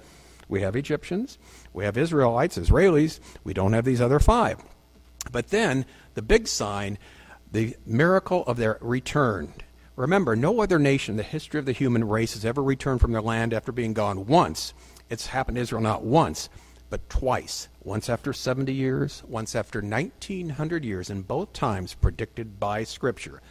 we have Egyptians, we have Israelites, Israelis, we don't have these other five. But then the big sign the miracle of their return. Remember, no other nation in the history of the human race has ever returned from their land after being gone once. It's happened to Israel not once, but twice. Once after 70 years, once after 1900 years, and both times predicted by Scripture.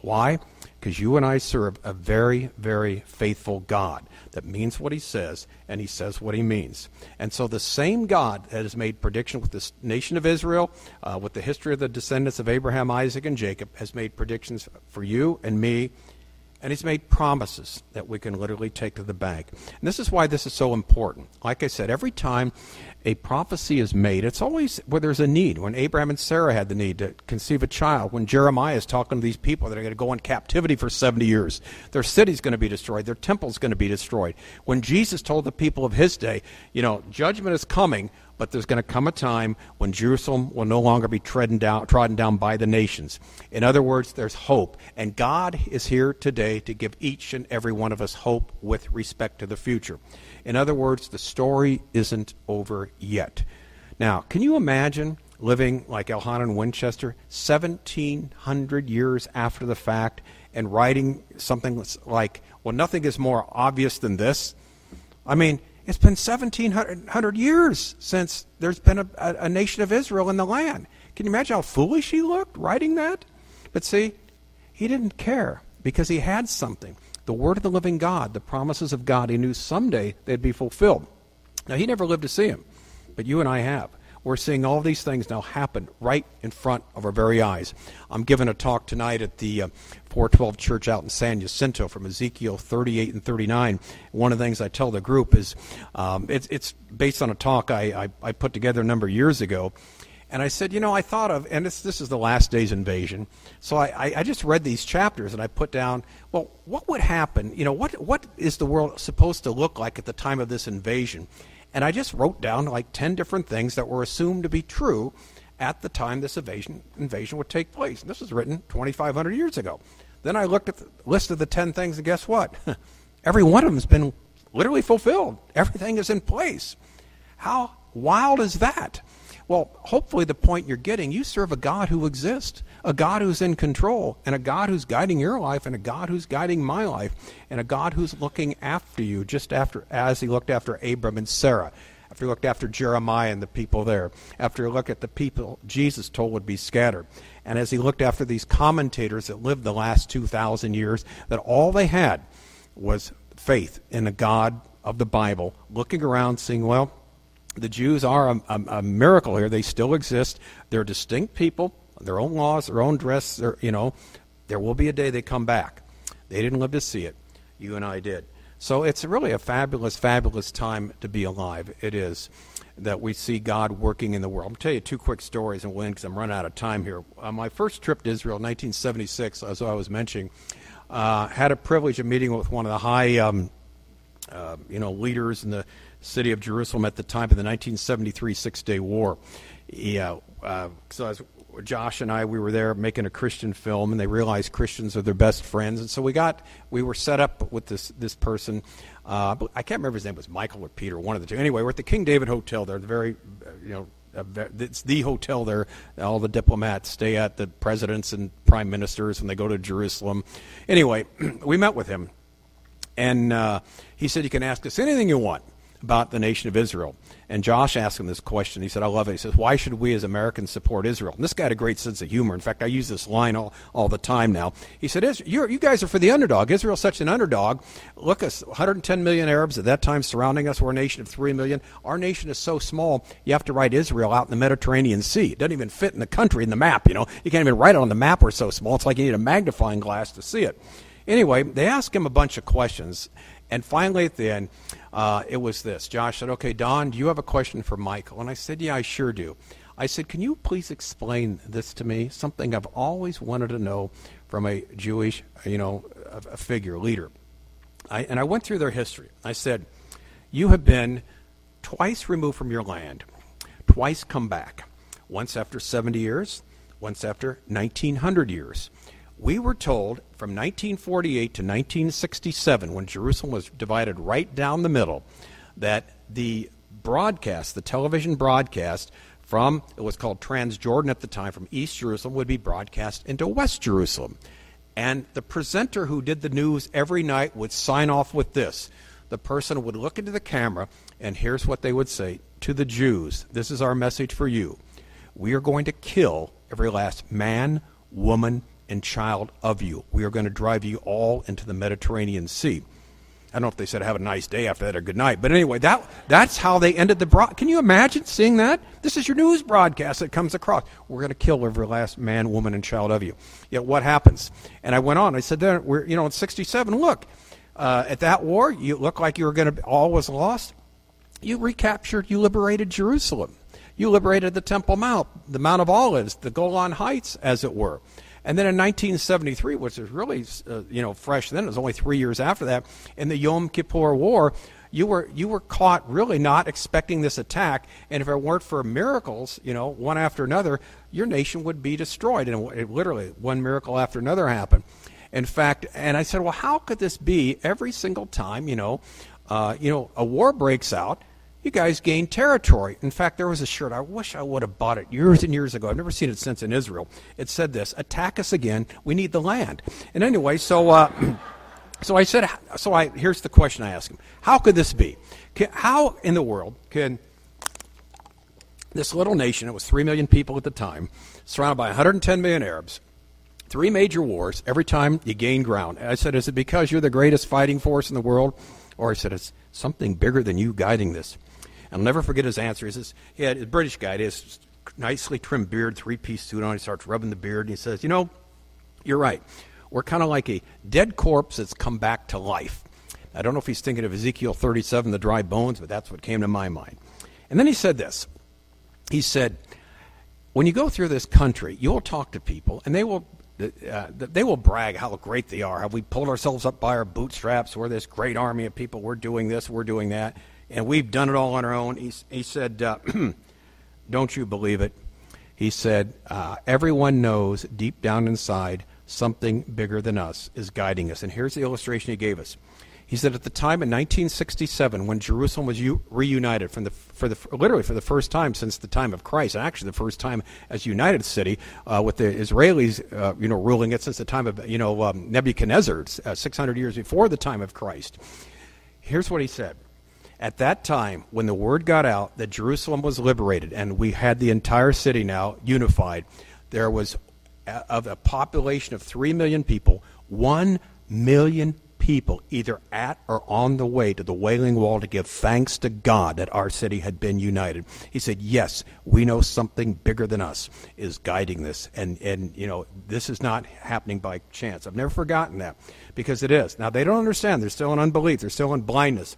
Why? Because you and I serve a very, very faithful God that means what he says, and he says what he means. And so the same God that has made prediction with the nation of Israel, uh, with the history of the descendants of Abraham, Isaac, and Jacob, has made predictions for you and me and he's made promises that we can literally take to the bank. And this is why this is so important. Like I said, every time a prophecy is made, it's always where there's a need. When Abraham and Sarah had the need to conceive a child, when Jeremiah is talking to these people that are going to go in captivity for 70 years, their city's going to be destroyed, their temple's going to be destroyed. When Jesus told the people of his day, you know, judgment is coming, but there's going to come a time when Jerusalem will no longer be trodden down, trodden down by the nations. In other words, there's hope. And God is here today to give each and every one of us hope with respect to the future. In other words, the story isn't over yet. Now, can you imagine living like Elhanan Winchester 1700 years after the fact and writing something like, well, nothing is more obvious than this? I mean, it's been 1,700 years since there's been a, a, a, nation of Israel in the land. Can you imagine how foolish he looked writing that? But see, he didn't care because he had something. The word of the living God, the promises of God, he knew someday they'd be fulfilled. Now, he never lived to see them, but you and I have. We're seeing all these things now happen right in front of our very eyes. I'm giving a talk tonight at the uh, 412 Church out in San Jacinto from Ezekiel 38 and 39. One of the things I tell the group is um, it's, it's, based on a talk I, I, I, put together a number of years ago. And I said, you know, I thought of, and this is the last day's invasion. So I, I just read these chapters and I put down, well, what would happen? You know, what, what is the world supposed to look like at the time of this invasion? And I just wrote down like 10 different things that were assumed to be true at the time this invasion, invasion would take place. And this was written 2,500 years ago. Then I looked at the list of the 10 things, and guess what? (laughs) Every one of them has been literally fulfilled. Everything is in place. How wild is that? Well, hopefully, the point you're getting, you serve a God who exists, a God who's in control, and a God who's guiding your life, and a God who's guiding my life, and a God who's looking after you, just after as He looked after Abram and Sarah, after He looked after Jeremiah and the people there, after He looked at the people Jesus told would be scattered, and as He looked after these commentators that lived the last 2,000 years, that all they had was faith in a God of the Bible, looking around, seeing, well, the Jews are a, a, a, miracle here. They still exist. They're distinct people, their own laws, their own dress. Their, you know, there will be a day they come back. They didn't live to see it. You and I did. So it's really a fabulous, fabulous time to be alive. It is that we see God working in the world. To tell you two quick stories and win because I'm running out of time here. Uh, my first trip to Israel, 1976, as I was mentioning, uh, had a privilege of meeting with one of the high, um, uh, you know, leaders in the city of Jerusalem at the time of the 1973 Six Day War. Yeah, uh, so as Josh and I, we were there making a Christian film, and they realized Christians are their best friends, and so we got we were set up with this this person. Uh, I can't remember his name. It was Michael or Peter, one of the two. Anyway, we're at the King David Hotel. They're the very, uh, you know, it's the hotel there. All the diplomats stay at, the presidents and prime ministers, when they go to Jerusalem. Anyway, (clears throat) we met with him, and uh, he said, "You can ask us anything you want." About the nation of Israel. And Josh asked him this question. He said, I love it. He says, Why should we as Americans support Israel? And this guy had a great sense of humor. In fact, I use this line all, all the time now. He said, You guys are for the underdog. Israel's such an underdog. Look, us 110 million Arabs at that time surrounding us. We're a nation of 3 million. Our nation is so small, you have to write Israel out in the Mediterranean Sea. It doesn't even fit in the country, in the map, you know. You can't even write it on the map. We're so small. It's like you need a magnifying glass to see it. Anyway, they asked him a bunch of questions. And finally, at the end, uh, it was this. Josh said, Okay, Don, do you have a question for Michael? And I said, Yeah, I sure do. I said, Can you please explain this to me? Something I've always wanted to know from a Jewish, you know, a, a figure, leader. I, and I went through their history. I said, You have been twice removed from your land, twice come back. Once after 70 years, once after 1900 years we were told from 1948 to 1967, when Jerusalem was divided right down the middle, that the broadcast, the television broadcast from, it was called Transjordan at the time, from East Jerusalem would be broadcast into West Jerusalem. And the presenter who did the news every night would sign off with this. The person would look into the camera, and here's what they would say to the Jews This is our message for you. We are going to kill every last man, woman, and child of you. We are going to drive you all into the Mediterranean Sea. I don't know if they said have a nice day after that or good night, but anyway, that that's how they ended the broad. Can you imagine seeing that? This is your news broadcast that comes across. We're going to kill every last man, woman, and child of you. Yet what happens? And I went on. I said, then we're you know in '67. Look, uh, at that war, you looked like you were going to all was lost. You recaptured, you liberated Jerusalem. You liberated the Temple Mount, the Mount of Olives, the Golan Heights, as it were. And then in 1973, which is really uh, you know fresh then, it was only three years after that, in the Yom Kippur War, you were you were caught really not expecting this attack, and if it weren't for miracles, you know, one after another, your nation would be destroyed. And it, literally, one miracle after another happened. In fact, and I said, well, how could this be? Every single time, you know, uh, you know, a war breaks out, you guys gained territory. In fact, there was a shirt. I wish I would have bought it years and years ago. I've never seen it since in Israel. It said this: "Attack us again. We need the land." And anyway, so uh, (clears throat) so I said, so I here's the question I asked him: How could this be? Can, how in the world can this little nation? It was three million people at the time, surrounded by 110 million Arabs. Three major wars. Every time you gain ground. I said, is it because you're the greatest fighting force in the world? Or I said, it's something bigger than you guiding this. I'll never forget his answer. He says, he had a British guy, he has nicely trimmed beard, three piece suit on. He starts rubbing the beard and he says, You know, you're right. We're kind of like a dead corpse that's come back to life. I don't know if he's thinking of Ezekiel 37, the dry bones, but that's what came to my mind. And then he said this. He said, When you go through this country, you'll talk to people, and they will uh, they will brag how great they are. How we pulled ourselves up by our bootstraps. We're this great army of people. We're doing this. We're doing that and we've done it all on our own. He, he said, uh, (clears throat) Don't you believe it? He said, uh, Everyone knows deep down inside something bigger than us is guiding us. And here's the illustration he gave us. He said at the time in 1967, when Jerusalem was u- reunited from the, for the, literally for the first time since the time of Christ, actually the first time as united city, uh, with the Israelis, uh, you know, ruling it since the time of, you know, um, Nebuchadnezzar, uh, 600 years before the time of Christ. Here's what he said. At that time, when the word got out that Jerusalem was liberated and we had the entire city now unified, there was, of a population of 3 million people, 1 million people either at or on the way to the Wailing Wall to give thanks to God that our city had been united. He said, Yes, we know something bigger than us is guiding this. And, and you know, this is not happening by chance. I've never forgotten that because it is. Now, they don't understand. They're still in unbelief, they're still in blindness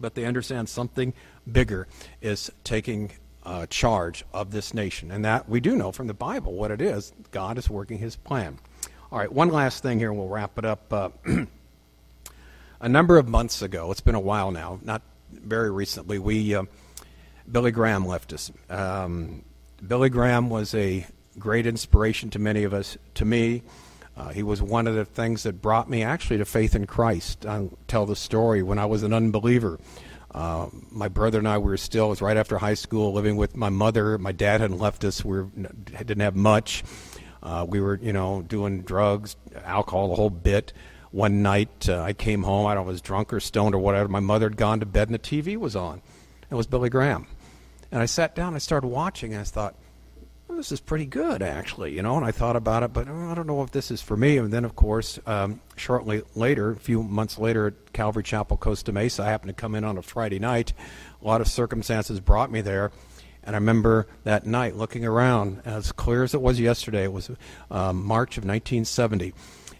but they understand something bigger is taking uh, charge of this nation. And that we do know from the Bible what it is. God is working his plan. All right, one last thing here, and we'll wrap it up. Uh, (clears throat) a number of months ago, it's been a while now, not very recently, we uh, Billy Graham left us. Um, Billy Graham was a great inspiration to many of us, to me. Uh, he was one of the things that brought me actually to faith in Christ. I'll tell the story when I was an unbeliever. Uh, my brother and I were still, it was right after high school, living with my mother. My dad hadn't left us. We were, didn't have much. Uh, we were, you know, doing drugs, alcohol, the whole bit. One night uh, I came home, I don't know, I was drunk or stoned or whatever. My mother had gone to bed and the TV was on. It was Billy Graham. And I sat down, I started watching, and I thought, well, this is pretty good, actually, you know. And I thought about it, but oh, I don't know if this is for me. And then, of course, um, shortly later, a few months later, at Calvary Chapel, Costa Mesa, I happened to come in on a Friday night. A lot of circumstances brought me there. And I remember that night looking around, as clear as it was yesterday. It was um, March of 1970,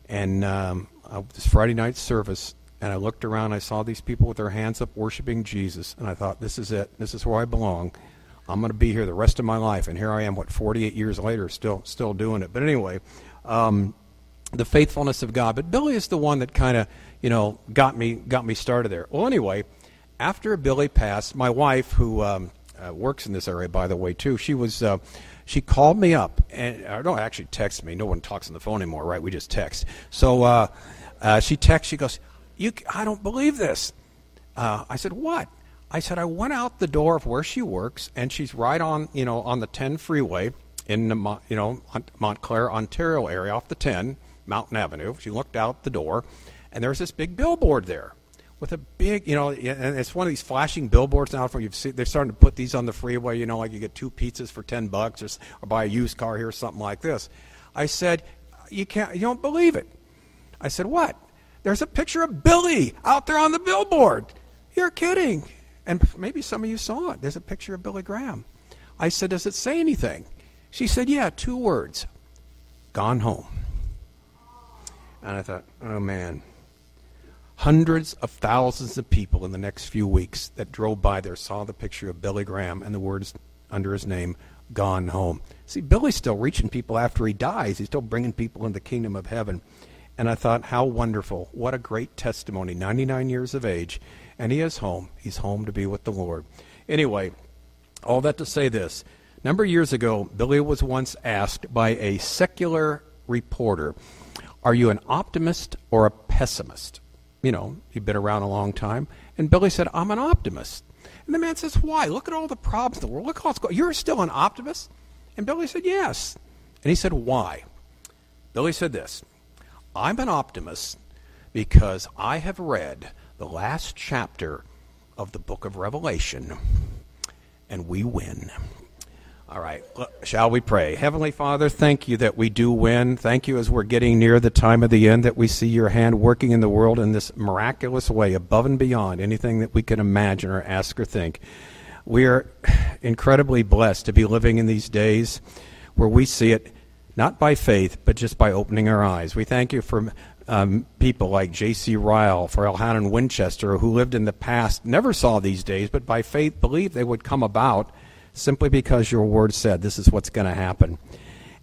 and um, uh, this Friday night service. And I looked around. I saw these people with their hands up, worshiping Jesus, and I thought, "This is it. This is where I belong." I'm going to be here the rest of my life, and here I am, what 48 years later, still still doing it. But anyway, um, the faithfulness of God. But Billy is the one that kind of you know got me got me started there. Well, anyway, after Billy passed, my wife, who um, uh, works in this area, by the way, too, she was. Uh, she called me up and I don't actually text me. No one talks on the phone anymore, right? We just text. So uh, uh, she texts. She goes, "You, I don't believe this." Uh, I said, "What?" I said I went out the door of where she works, and she's right on you know on the 10 freeway in the you know Montclair, Ontario area off the 10 Mountain Avenue. She looked out the door, and there's this big billboard there with a big you know and it's one of these flashing billboards now for you've seen they're starting to put these on the freeway you know like you get two pizzas for 10 bucks or, or buy a used car here something like this. I said you can't you don't believe it. I said what? There's a picture of billy out there on the billboard. You're kidding and maybe some of you saw it. There's a picture of Billy Graham. I said, Does it say anything? She said, Yeah, two words gone home. And I thought, Oh man. Hundreds of thousands of people in the next few weeks that drove by there saw the picture of Billy Graham and the words under his name, gone home. See, Billy's still reaching people after he dies. He's still bringing people into the kingdom of heaven. And I thought, how wonderful. What a great testimony. 99 years of age. And he is home. He's home to be with the Lord. Anyway, all that to say this. A number of years ago, Billy was once asked by a secular reporter, Are you an optimist or a pessimist? You know, you've been around a long time. And Billy said, I'm an optimist. And the man says, Why? Look at all the problems in the world. Look how it's going. You're still an optimist? And Billy said, Yes. And he said, Why? Billy said this I'm an optimist because I have read the last chapter of the book of Revelation and we win. All right, shall we pray? Heavenly Father, thank you that we do win. Thank you as we're getting near the time of the end that we see your hand working in the world in this miraculous way, above and beyond anything that we can imagine or ask or think. We are (sighs) incredibly blessed to be living in these days where we see it not by faith, but just by opening our eyes. We thank you for um, people like J.C. Ryle, for Elhanan Winchester, who lived in the past, never saw these days, but by faith believed they would come about simply because your word said this is what's going to happen.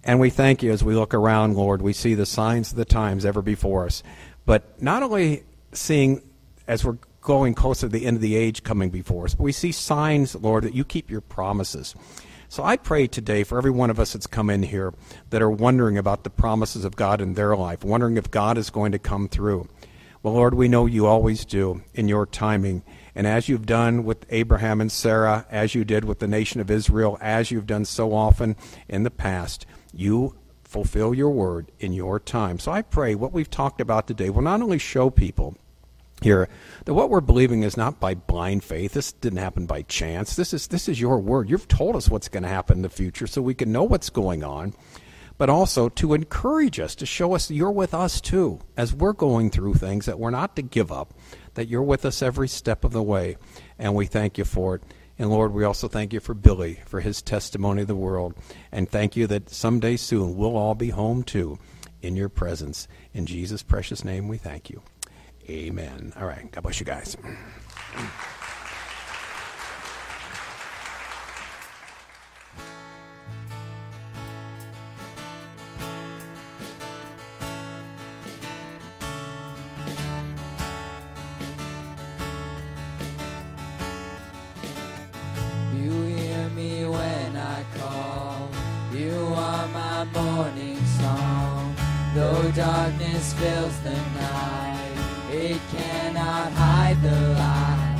And we thank you as we look around, Lord, we see the signs of the times ever before us. But not only seeing as we're going closer to the end of the age coming before us, but we see signs, Lord, that you keep your promises. So I pray today for every one of us that's come in here that are wondering about the promises of God in their life, wondering if God is going to come through. Well, Lord, we know you always do in your timing. And as you've done with Abraham and Sarah, as you did with the nation of Israel, as you've done so often in the past, you fulfill your word in your time. So I pray what we've talked about today will not only show people here that what we're believing is not by blind faith. This didn't happen by chance. This is this is your word. You've told us what's going to happen in the future so we can know what's going on. But also to encourage us, to show us you're with us too, as we're going through things, that we're not to give up, that you're with us every step of the way. And we thank you for it. And Lord, we also thank you for Billy, for his testimony of the world. And thank you that someday soon we'll all be home too in your presence. In Jesus' precious name we thank you. Amen. All right. God bless you guys. You hear me when I call. You are my morning song. Though darkness fills the night, it cannot hide the light.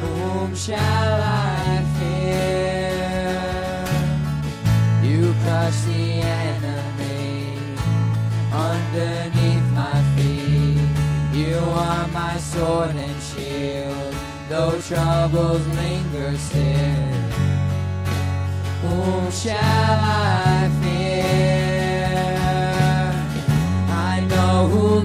Whom shall I fear? You crush the enemy underneath my feet. You are my sword and shield, though troubles linger still. Whom shall I fear?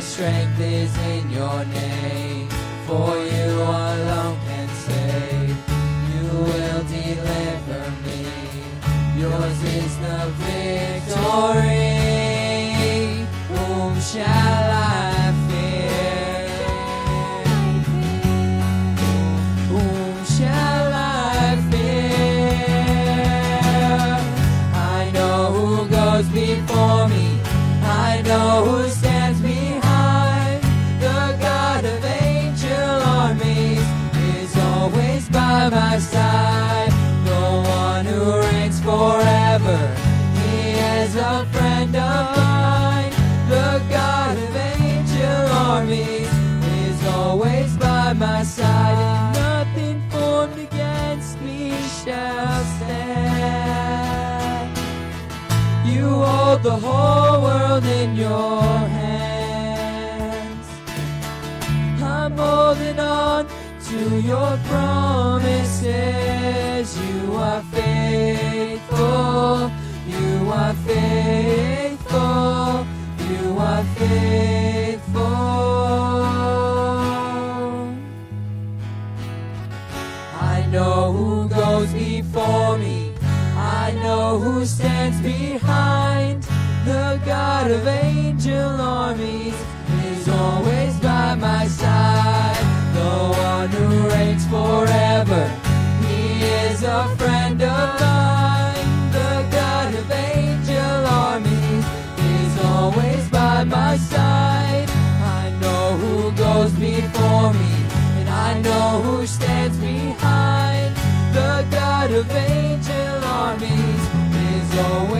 Strength is in your name, for you alone can save. You will deliver me. Yours is the victory. Whom shall I world in your hands. I'm holding on to your promises. You are faithful. You are faithful. You are faithful. I know who goes before me. I know who stands behind. The God of angel armies is always by my side. The one who reigns forever. He is a friend of mine. The God of angel armies is always by my side. I know who goes before me, and I know who stands behind. The God of angel armies is always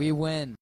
We win.